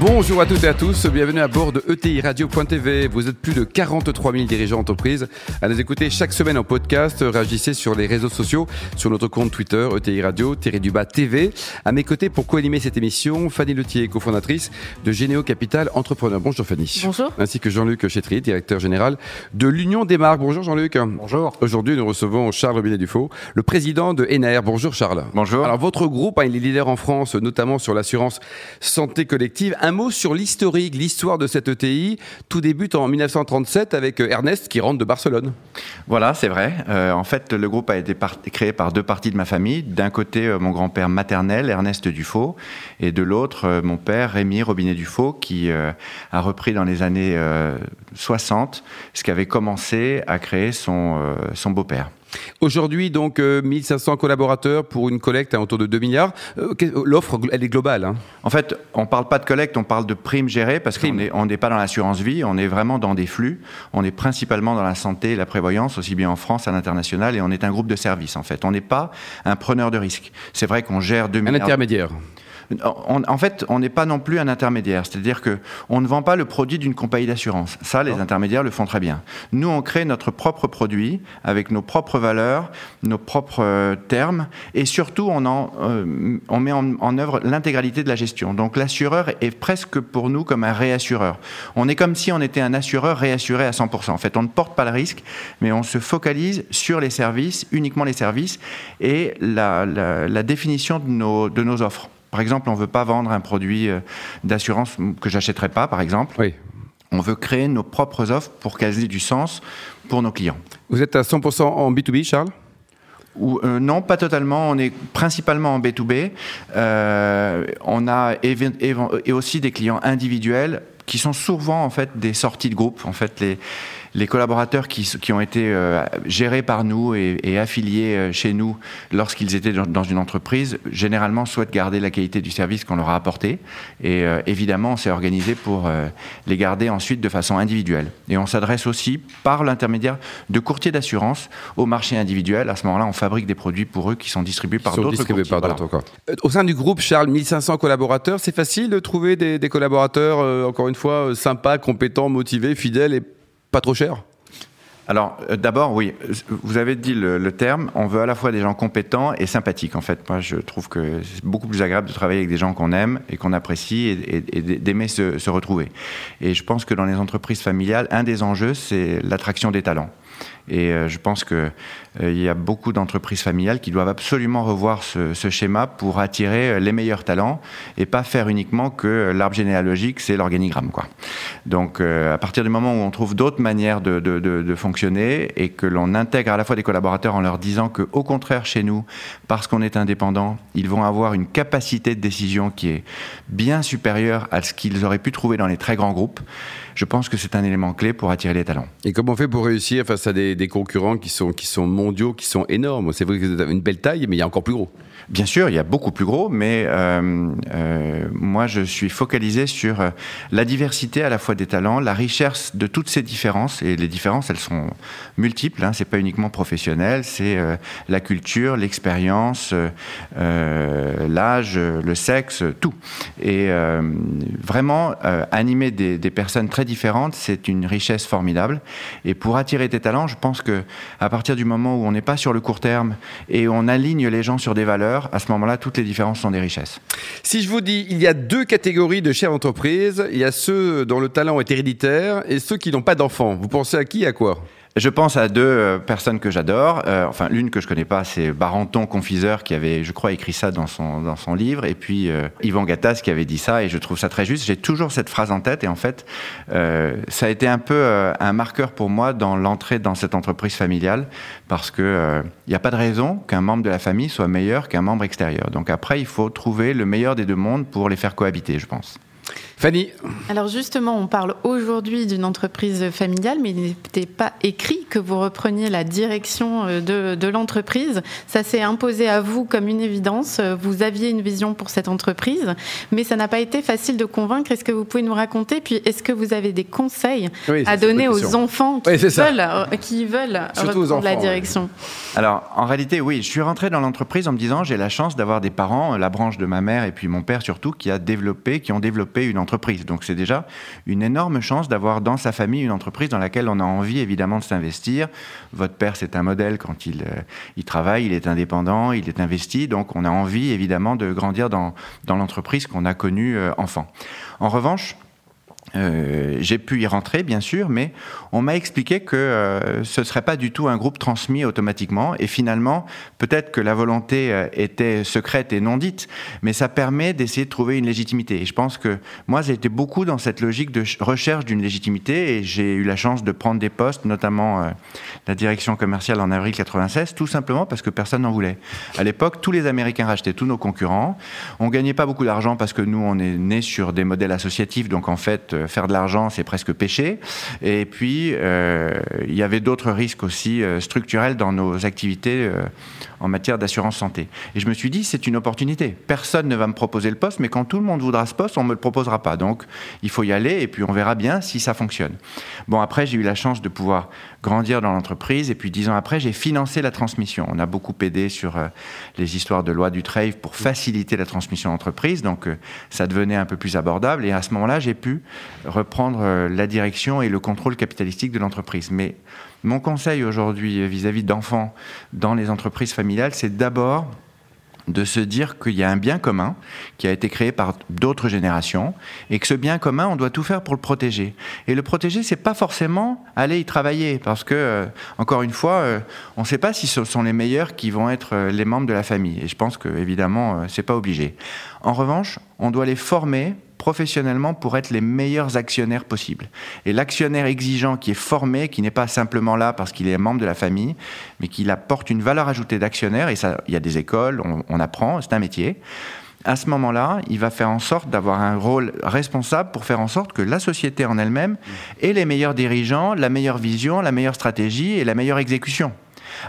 Bonjour à toutes et à tous, bienvenue à bord de ETI Radio.tv. Vous êtes plus de 43 000 dirigeants d'entreprise à nous écouter chaque semaine en podcast. Réagissez sur les réseaux sociaux, sur notre compte Twitter, ETI Radio, Thierry Dubas TV. À mes côtés pour co-animer cette émission, Fanny Letier, cofondatrice de Généo Capital Entrepreneur. Bonjour Fanny. Bonjour. Ainsi que Jean-Luc Chétry, directeur général de l'Union des marques. Bonjour Jean-Luc. Bonjour. Aujourd'hui, nous recevons Charles Robinet-Dufaux, le président de NR. Bonjour Charles. Bonjour. Alors votre groupe, hein, il est leader en France, notamment sur l'assurance santé collective. Un mot sur l'histoire l'histoire de cette ETI. Tout débute en 1937 avec euh, Ernest qui rentre de Barcelone. Voilà, c'est vrai. Euh, en fait, le groupe a été créé par deux parties de ma famille. D'un côté, euh, mon grand-père maternel, Ernest Dufaux, et de l'autre, mon père, Rémi Robinet-Dufaux, qui a repris dans les années 60 ce qu'avait commencé à créer son beau-père. Aujourd'hui, donc, 1500 collaborateurs pour une collecte à autour de 2 milliards. L'offre, elle est globale. Hein. En fait, on ne parle pas de collecte, on parle de primes gérées parce qu'on n'est on pas dans l'assurance vie, on est vraiment dans des flux. On est principalement dans la santé et la prévoyance, aussi bien en France qu'à l'international, et on est un groupe de services, en fait. On n'est pas un preneur de risque. C'est vrai qu'on gère 2 milliards. Un intermédiaire en fait, on n'est pas non plus un intermédiaire. C'est-à-dire que on ne vend pas le produit d'une compagnie d'assurance. Ça, les intermédiaires le font très bien. Nous, on crée notre propre produit avec nos propres valeurs, nos propres euh, termes, et surtout, on, en, euh, on met en, œuvre l'intégralité de la gestion. Donc, l'assureur est presque pour nous comme un réassureur. On est comme si on était un assureur réassuré à 100%. En fait, on ne porte pas le risque, mais on se focalise sur les services, uniquement les services, et la, la définition de nos, de nos offres. Par exemple, on ne veut pas vendre un produit euh, d'assurance que j'achèterais pas, par exemple. Oui. On veut créer nos propres offres pour qu'elles aient du sens pour nos clients. Vous êtes à 100% en B2B, Charles? Ou, euh, non, pas totalement. On est principalement en B2B. Euh, on a et aussi des clients individuels qui sont souvent en fait des sorties de groupe. En fait, les, les collaborateurs qui, qui ont été euh, gérés par nous et, affiliés euh, chez nous lorsqu'ils étaient dans, une entreprise, généralement souhaitent garder la qualité du service qu'on leur a apporté. Et euh, évidemment, on s'est organisé pour les garder ensuite de façon individuelle. Et on s'adresse aussi par l'intermédiaire de courtiers d'assurance au marché individuel. À ce moment-là, on fabrique des produits pour eux qui sont distribués par d'autres courtiers. Au sein du groupe, Charles, 1500 collaborateurs, c'est facile de trouver des, des collaborateurs, encore une fois, sympas, compétents, motivés, fidèles et pas trop cher? Alors, euh, d'abord, oui, vous avez dit le, terme, on veut à la fois des gens compétents et sympathiques. En fait, moi, je trouve que c'est beaucoup plus agréable de travailler avec des gens qu'on aime et qu'on apprécie et, d'aimer se, se, retrouver. Et je pense que dans les entreprises familiales, un des enjeux, c'est l'attraction des talents. Et euh, je pense qu'il euh, y a beaucoup d'entreprises familiales qui doivent absolument revoir ce, schéma pour attirer euh, les meilleurs talents et pas faire uniquement que l'arbre généalogique, c'est l'organigramme. Quoi. Donc à partir du moment où on trouve d'autres manières de, fonctionner et que l'on intègre à la fois des collaborateurs en leur disant qu'au contraire chez nous, parce qu'on est indépendant, ils vont avoir une capacité de décision qui est bien supérieure à ce qu'ils auraient pu trouver dans les très grands groupes, je pense que c'est un élément clé pour attirer les talents. Et comment on fait pour réussir face à des, concurrents qui sont, qui sont mondiaux, qui sont énormes C'est vrai que vous avez une belle taille, mais il y a encore plus gros. Bien sûr, il y a beaucoup plus gros, mais euh, euh, moi je suis focalisé sur euh, la diversité à la fois des talents, la richesse de toutes ces différences, et les différences elles sont multiples, hein, c'est pas uniquement professionnel, c'est la culture, l'expérience, l'âge, le sexe, tout. Et vraiment, animer des, des, personnes très différentes, c'est une richesse formidable. Et pour attirer des talents, je pense que à partir du moment où on n'est pas sur le court terme et on aligne les gens sur des valeurs, à ce moment-là, toutes les différences sont des richesses. Si je vous dis, il y a deux catégories de chefs d'entreprise, il y a ceux dont le talent est héréditaire et ceux qui n'ont pas d'enfants. Vous pensez à qui, à quoi? Je pense à deux euh, personnes que j'adore. Euh, enfin, l'une que je connais pas, c'est Barenton Confiseur qui avait, je crois, écrit ça dans son, dans son livre. Et puis euh, Yvan Gattas qui avait dit ça. Et je trouve ça très juste. J'ai toujours cette phrase en tête. Et en fait, ça a été un peu un marqueur pour moi dans l'entrée dans cette entreprise familiale. Parce que il n'y a pas de raison qu'un membre de la famille soit meilleur qu'un membre extérieur. Donc après, il faut trouver le meilleur des deux mondes pour les faire cohabiter, je pense. Fanny Alors justement, on parle aujourd'hui d'une entreprise familiale, mais il n'était pas écrit que vous repreniez la direction euh, de, de l'entreprise. Ça s'est imposé à vous comme une évidence. Vous aviez une vision pour cette entreprise, mais ça n'a pas été facile de convaincre. Est-ce que vous pouvez nous raconter? Puis est-ce que vous avez des conseils Oui, à donner aux enfants qui Oui, veulent, euh, qui veulent Surtout la direction? Alors, en réalité, oui, je suis rentré dans l'entreprise en me disant j'ai la chance d'avoir des parents, la branche de ma mère et puis mon père surtout, qui a développé, qui ont développé une entreprise. Donc, c'est déjà une énorme chance d'avoir dans sa famille une entreprise dans laquelle on a envie évidemment de s'investir. Votre père, c'est un modèle quand il, euh, il travaille, il est indépendant, il est investi. Donc, on a envie évidemment de grandir dans, dans l'entreprise qu'on a connue euh, enfant. En revanche, euh, j'ai pu y rentrer, bien sûr, mais on m'a expliqué que euh, ce ne serait pas du tout un groupe transmis automatiquement. Et finalement, peut-être que la volonté euh, était secrète et non dite, mais ça permet d'essayer de trouver une légitimité. Et je pense que moi, j'ai été beaucoup dans cette logique de ch- recherche d'une légitimité et j'ai eu la chance de prendre des postes, notamment la direction commerciale en avril 96, tout simplement parce que personne n'en voulait. À l'époque, tous les Américains rachetaient tous nos concurrents. On gagnait pas beaucoup d'argent parce que nous, on est né sur des modèles associatifs, donc en fait, faire de l'argent, c'est presque péché. Et puis, euh, il y avait d'autres risques aussi euh, structurels dans nos activités euh, en matière d'assurance santé. Et je me suis dit, c'est une opportunité. Personne ne va me proposer le poste, mais quand tout le monde voudra ce poste, on ne me le proposera pas. Donc, il faut y aller et puis on verra bien si ça fonctionne. Bon, après, j'ai eu la chance de pouvoir grandir dans l'entreprise et puis dix ans après, j'ai financé la transmission. On a beaucoup aidé sur euh, les histoires de loi du trade pour faciliter la transmission d'entreprise. Donc, euh, ça devenait un peu plus abordable. Et à ce moment-là, j'ai pu reprendre euh, la direction et le contrôle capitalistique de l'entreprise. Mais mon conseil aujourd'hui euh, vis-à-vis d'enfants dans les entreprises familiales, c'est d'abord de se dire qu'il y a un bien commun qui a été créé par d'autres générations et que ce bien commun, on doit tout faire pour le protéger. Et le protéger, c'est pas forcément aller y travailler parce que, euh, encore une fois, euh, on ne sait pas si ce sont les meilleurs qui vont être les membres de la famille. Et je pense que, évidemment, c'est pas obligé. En revanche, on doit les former professionnellement pour être les meilleurs actionnaires possibles. Et l'actionnaire exigeant qui est formé, qui n'est pas simplement là parce qu'il est membre de la famille, mais qui apporte une valeur ajoutée d'actionnaire, et ça, il y a des écoles, on, on apprend, c'est un métier. À ce moment-là, il va faire en sorte d'avoir un rôle responsable pour faire en sorte que la société en elle-même ait les meilleurs dirigeants, la meilleure vision, la meilleure stratégie et la meilleure exécution.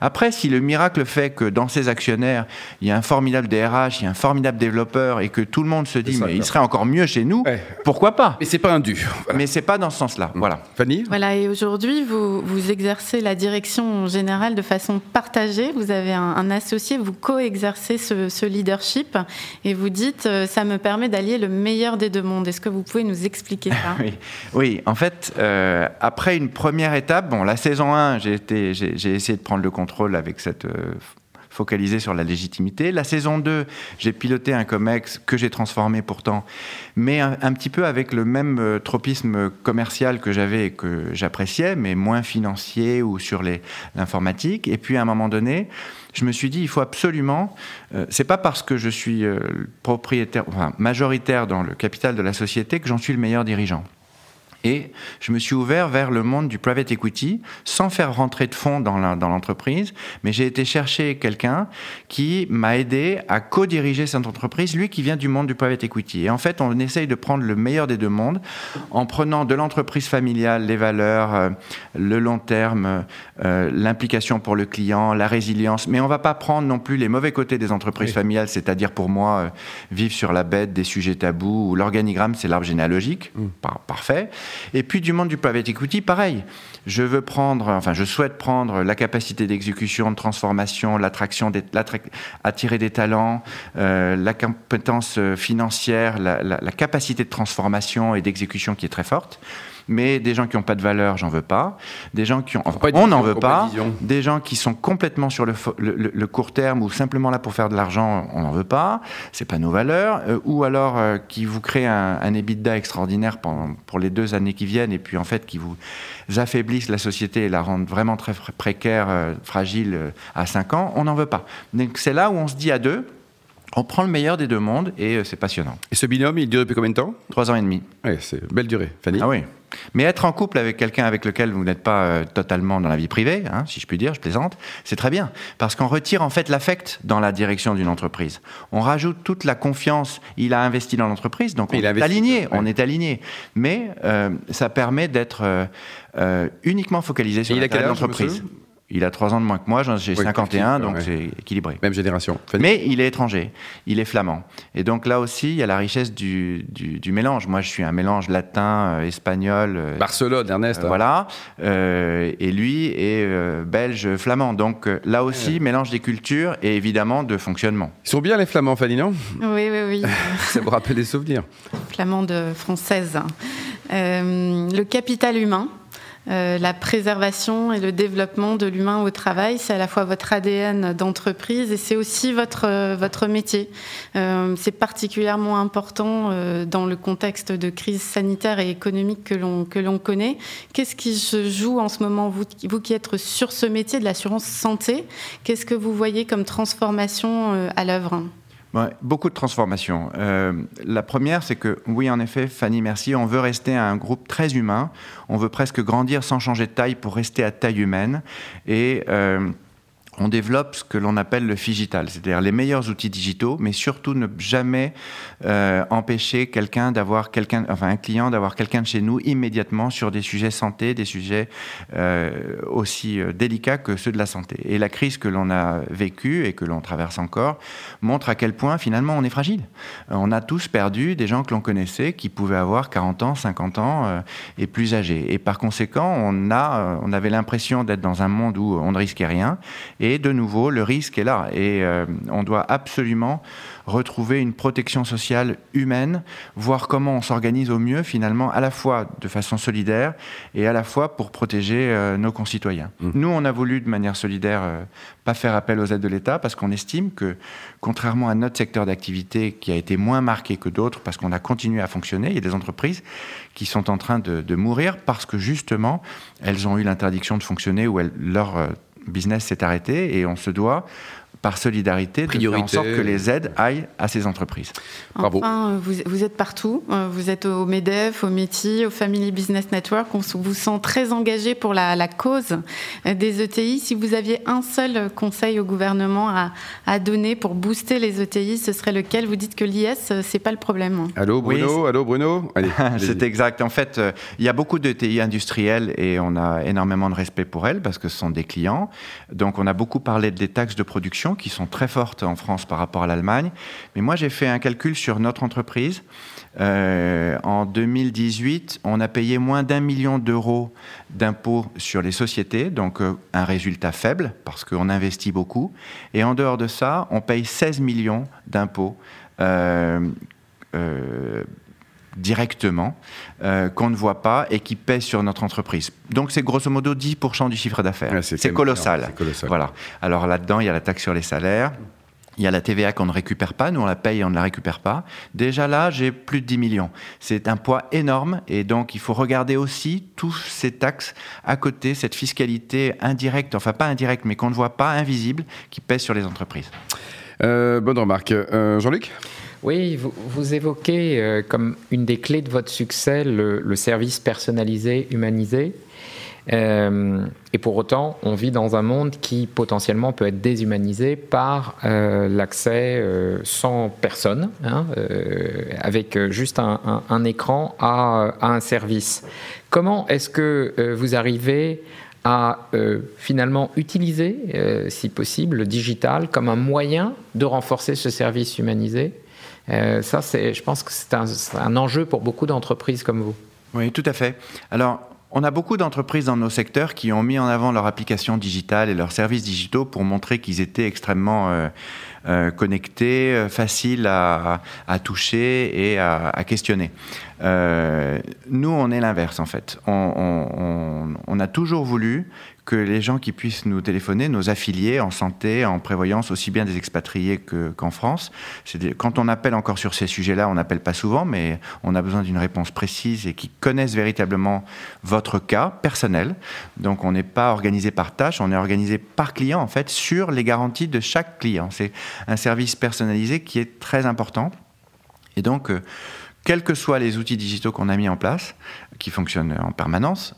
Après, si le miracle fait que dans ces actionnaires, il y a un formidable DRH, il y a un formidable développeur et que tout le monde se dit ça, mais il serait encore mieux chez nous, Ouais. pourquoi pas? Mais c'est pas un dû. Voilà. Mais c'est pas dans ce sens-là. Voilà. Fanny? Voilà, et aujourd'hui, vous, vous exercez la direction générale de façon partagée. Vous avez un, un associé, vous co-exercez ce, ce leadership et vous dites euh, ça me permet d'allier le meilleur des deux mondes. Est-ce que vous pouvez nous expliquer ça? Oui, oui, en fait, euh, après une première étape, bon, la saison 1, j'ai été- j'ai j'ai essayé de prendre le contrôle avec cette. euh, focalisé sur la légitimité. La saison 2, j'ai piloté un COMEX que j'ai transformé pourtant, mais un, petit peu avec le même euh, tropisme commercial que j'avais et que j'appréciais, mais moins financier ou sur l'informatique. Et puis à un moment donné, je me suis dit, il faut absolument. euh, c'est pas parce que je suis euh, propriétaire, enfin, majoritaire dans le capital de la société que j'en suis le meilleur dirigeant. Et je me suis ouvert vers le monde du private equity sans faire rentrer de fonds dans l'entreprise, mais j'ai été chercher quelqu'un qui m'a aidé à co-diriger cette entreprise, lui qui vient du monde du private equity. Et en fait, on essaye de prendre le meilleur des deux mondes en prenant de l'entreprise familiale, les valeurs, euh, le long terme, euh, l'implication pour le client, la résilience. Mais on va pas prendre non plus les mauvais côtés des entreprises Oui. familiales, c'est-à-dire pour moi, euh, vivre sur la bête des sujets tabous ou l'organigramme, c'est l'arbre généalogique. Par- parfait. Et puis du monde du private equity, pareil. Je veux prendre, enfin, je souhaite prendre la capacité d'exécution, de transformation, l'attraction, attirer des talents, euh, la compétence euh, financière, la capacité de transformation et d'exécution qui est très forte. Mais des gens qui n'ont pas de valeur, j'en veux pas. Des gens qui ont, enfin, on n'en veut pas. Des gens qui sont complètement sur le, court terme ou simplement là pour faire de l'argent, on n'en veut pas. C'est pas nos valeurs. Euh, ou alors euh, qui vous créent un, un EBITDA extraordinaire pendant, pour les deux années qui viennent et puis en fait qui vous affaiblissent la société et la rendent vraiment très précaire, euh, fragile à cinq ans, on n'en veut pas. Donc c'est là où on se dit à deux, on prend le meilleur des deux mondes et c'est passionnant. Et ce binôme, il dure depuis combien de temps? Trois ans et demi. Ouais, c'est belle durée. Fanny Ah oui. Mais être en couple avec quelqu'un avec lequel vous n'êtes pas euh, totalement dans la vie privée, hein, si je puis dire, je plaisante, c'est très bien. Parce qu'on retire en fait l'affect dans la direction d'une entreprise. On rajoute toute la confiance. Il a investi dans l'entreprise, donc on Il est investi, aligné. ouais. On est aligné. Mais euh, ça permet d'être euh, uniquement focalisé sur l'intérêt de l'entreprise. Il a trois ans de moins que moi, j'en- j'ai Oui, 51, donc ouais. c'est équilibré. Même génération. Mais il est étranger, il est flamand. Et donc là aussi, il y a la richesse du, du- du mélange. Moi, je suis un mélange latin, euh, espagnol. euh, Barcelone, Ernest. euh, voilà. Euh, et lui est euh, belge, flamand. Donc euh, là aussi, mélange des cultures et évidemment de fonctionnement. Ils sont bien les Flamands, Fanny, non? Oui, oui, oui. Ça vous rappelle des souvenirs. flamande française. Euh, le capital humain, euh, la préservation et le développement de l'humain au travail, c'est à la fois votre ADN d'entreprise et c'est aussi votre, euh, métier. Euh, c'est particulièrement important dans le contexte de crise sanitaire et économique que l'on connaît. Qu'est-ce qui se joue en ce moment, vous, qui êtes sur ce métier de l'assurance santé? Qu'est-ce que vous voyez comme transformation à l'œuvre? Beaucoup de transformations. Euh, la première, c'est que, oui, en effet, Fanny, merci, on veut rester un groupe très humain. On veut presque grandir sans changer de taille pour rester à taille humaine. Et. euh, on développe ce que l'on appelle le figital, c'est-à-dire les meilleurs outils digitaux, mais surtout ne jamais euh, empêcher quelqu'un d'avoir quelqu'un, enfin un client d'avoir quelqu'un de chez nous immédiatement sur des sujets santé, des sujets euh, aussi euh, délicats que ceux de la santé. Et la crise que l'on a vécue et que l'on traverse encore montre à quel point finalement on est fragile. On a tous perdu des gens que l'on connaissait qui pouvaient avoir 40 ans, 50 ans et plus âgés. Et par conséquent, on, a, on avait l'impression d'être dans un monde où on ne risquait rien. De nouveau, le risque est là. Et euh, on doit absolument retrouver une protection sociale humaine, voir comment on s'organise au mieux finalement, à la fois de façon solidaire et à la fois pour protéger euh, nos concitoyens. Nous, on a voulu de manière solidaire euh, pas faire appel aux aides de l'État parce qu'on estime que, contrairement à notre secteur d'activité qui a été moins marqué que d'autres, parce qu'on a continué à fonctionner, il y a des entreprises qui sont en train de, de mourir parce que justement, elles ont eu l'interdiction de fonctionner ou elles- leur euh, business s'est arrêté et on se doit par solidarité, de faire en sorte que les aides aillent à ces entreprises. Bravo. Enfin, euh, vous, vous êtes partout. Euh, Vous êtes au MEDEF, au METI, au Family Business Network. On vous sent très engagé pour la, la cause des ETI. Si vous aviez un seul conseil au gouvernement à, à donner pour booster les ETI, ce serait lequel? Vous dites que l'IS, euh, c'est pas le problème. Allô Oui, Bruno? Allô Bruno? C'est exact. En fait, il y a beaucoup de TI industriels et on a énormément de respect pour elles parce que ce sont des clients. Donc, on a beaucoup parlé des taxes de production qui sont très fortes en France par rapport à l'Allemagne. Mais moi, j'ai fait un calcul sur notre entreprise. Euh, en 2018, on a payé moins d'un million d'euros d'impôts sur les sociétés, donc euh, un résultat faible parce qu'on investit beaucoup. Et en dehors de ça, on paye 16 millions d'impôts. euh, directement, euh, qu'on ne voit pas et qui pèsent sur notre entreprise. Donc c'est grosso modo 10% du chiffre d'affaires. Ouais, colossal. c'est colossal. Voilà. Alors là-dedans, il y a la taxe sur les salaires. Il y a la TVA qu'on ne récupère pas, nous on la paye et on ne la récupère pas. Déjà là, j'ai plus de 10 millions. C'est un poids énorme et donc il faut regarder aussi tous ces taxes à côté, cette fiscalité indirecte, enfin pas indirecte, mais qu'on ne voit pas, invisible, qui pèse sur les entreprises. Euh, bonne remarque. Euh, Jean-Luc? Oui, vous, évoquez euh, comme une des clés de votre succès le, service personnalisé, humanisé. Euh, et pour autant, on vit dans un monde qui potentiellement peut être déshumanisé par euh, l'accès sans personne, hein, avec juste un, écran à, un service. Comment est-ce que vous arrivez à finalement utiliser, si possible, le digital comme un moyen de renforcer ce service humanisé? Euh, Ça, je pense que c'est un, enjeu pour beaucoup d'entreprises comme vous. Oui, tout à fait. Alors, on a beaucoup d'entreprises dans nos secteurs qui ont mis en avant leur application digitale et leurs services digitaux pour montrer qu'ils étaient extrêmement euh, euh, connectés, euh, faciles à, toucher et à, questionner. Nous, on est l'inverse en fait. On a toujours voulu que les gens qui puissent nous téléphoner, nos affiliés en santé, en prévoyance, aussi bien des expatriés que- qu'en France. Quand on appelle encore sur ces sujets-là, on n'appelle pas souvent, mais on a besoin d'une réponse précise et qui connaissent véritablement votre cas personnel. Donc on n'est pas organisé par tâche, on est organisé par client en fait sur les garanties de chaque client. C'est un service personnalisé qui est très important. Et donc, euh, quels que soient les outils digitaux qu'on a mis en place, qui fonctionnent en permanence,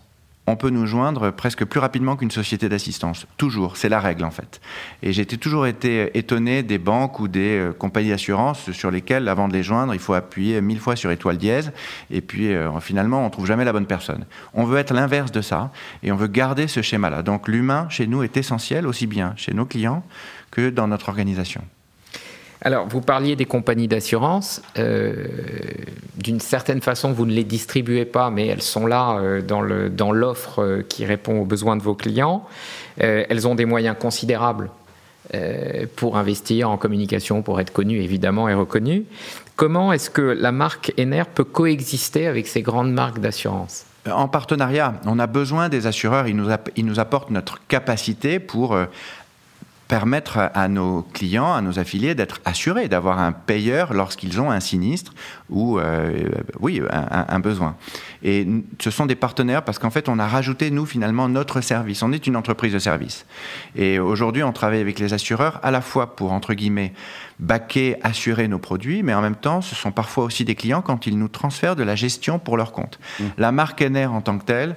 on peut nous joindre presque plus rapidement qu'une société d'assistance. Toujours, c'est la règle en fait. Et j'ai toujours été étonné des banques ou des euh, compagnies d'assurance sur lesquelles, avant de les joindre, il faut appuyer mille fois sur étoile dièse, et puis euh, finalement, on trouve jamais la bonne personne. On veut être l'inverse de ça, et on veut garder ce schéma-là. Donc l'humain, chez nous, est essentiel, aussi bien chez nos clients que dans notre organisation. Alors, vous parliez des compagnies d'assurance. Euh, d'une certaine façon, vous ne les distribuez pas, mais elles sont là euh, dans l'offre euh, qui répond aux besoins de vos clients. elles ont des moyens considérables pour investir en communication, pour être connues évidemment et reconnues. Comment est-ce que la marque NR peut coexister avec ces grandes marques d'assurance? En partenariat, on a besoin des assureurs, ils nous apportent notre capacité pour permettre à nos clients, à nos affiliés d'être assurés, d'avoir un payeur lorsqu'ils ont un sinistre ou, euh, oui, un, besoin. Et ce sont des partenaires parce qu'en fait, on a rajouté, nous, finalement, notre service. On est une entreprise de service. Et aujourd'hui, on travaille avec les assureurs à la fois pour, entre guillemets, baquer, assurer nos produits, mais en même temps, ce sont parfois aussi des clients quand ils nous transfèrent de la gestion pour leur compte. Mmh. La marque NR en tant que telle,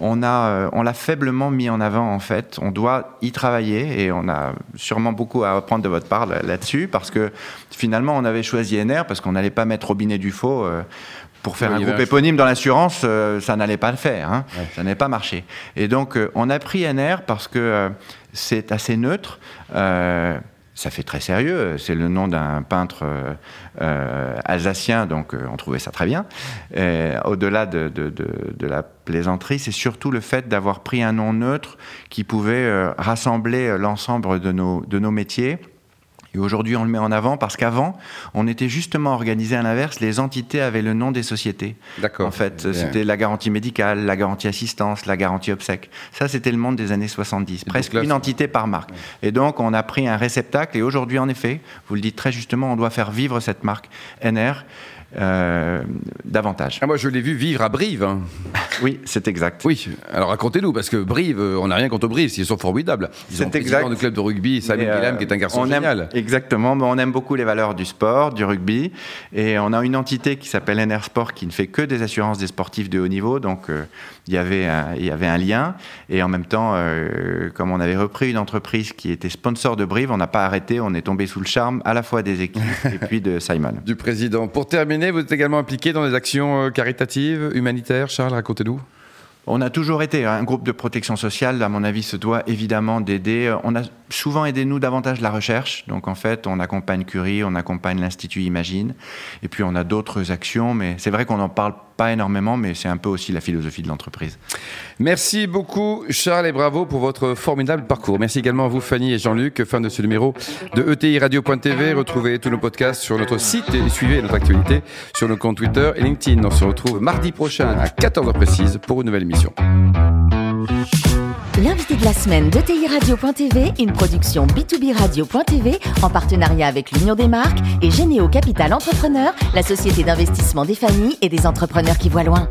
on a, euh, on l'a faiblement mis en avant en fait. On doit y travailler et on a sûrement beaucoup à apprendre de votre part là-dessus parce que finalement on avait choisi NR parce qu'on n'allait pas mettre Robinet Dufaux euh, pour faire un groupe éponyme dans l'assurance, euh, ça n'allait pas le faire, hein. ça n'allait pas marcher. Et donc on a pris NR parce que c'est assez neutre ça fait très sérieux. C'est le nom d'un peintre euh, euh, alsacien, donc euh, on trouvait ça très bien. Au-delà de, de, la plaisanterie, c'est surtout le fait d'avoir pris un nom neutre qui pouvait rassembler l'ensemble de nos métiers et aujourd'hui, on le met en avant parce qu'avant, on était justement organisé à l'inverse. Les entités avaient le nom des sociétés. D'accord. En fait, c'était la garantie médicale, la garantie assistance, la garantie obsèque. Ça, c'était le monde des années 70. presque une entité par marque. Et donc, on a pris un réceptacle. Et aujourd'hui, en effet, vous le dites très justement, on doit faire vivre cette marque NR. Euh, davantage. Ah, moi, je l'ai vu vivre à Brive. Hein. Oui, c'est exact. Oui, alors racontez-nous, parce que Brive, euh, on n'a rien contre Brive, ils sont formidables. Ils c'est exact. du club de rugby, Samuel euh, qui est un garçon génial. exactement, mais on aime beaucoup les valeurs du sport, du rugby, et on a une entité qui s'appelle NR Sport qui ne fait que des assurances des sportifs de haut niveau, donc il, y avait un, il y avait un lien, et en même temps, comme on avait repris une entreprise qui était sponsor de Brive, on n'a pas arrêté, on est tombé sous le charme à la fois des équipes et puis de Simon. Du président. Pour terminer, vous êtes également impliqué dans des actions euh, caritatives, humanitaires. Charles, racontez-nous. On a toujours été un groupe de protection sociale, à mon avis, se doit évidemment d'aider. On a souvent aidé, nous, davantage la recherche. Donc, en fait, on accompagne Curie, on accompagne l'Institut Imagine. Et puis, on a d'autres actions, mais c'est vrai qu'on n'en parle pas énormément, mais c'est un peu aussi la philosophie de l'entreprise. Merci beaucoup, Charles, et bravo pour votre formidable parcours. Merci également à vous, Fanny et Jean-Luc. Fin de ce numéro de ETI Radio.tv. Retrouvez tous nos podcasts sur notre site et suivez notre actualité sur nos comptes Twitter et LinkedIn. On se retrouve mardi prochain à 14h précise pour une nouvelle émission. L'invité de la semaine de TI Radio.tv, une production B2B Radio.tv en partenariat avec l'Union des marques et Généo Capital Entrepreneur, la société d'investissement des familles et des entrepreneurs qui voient loin.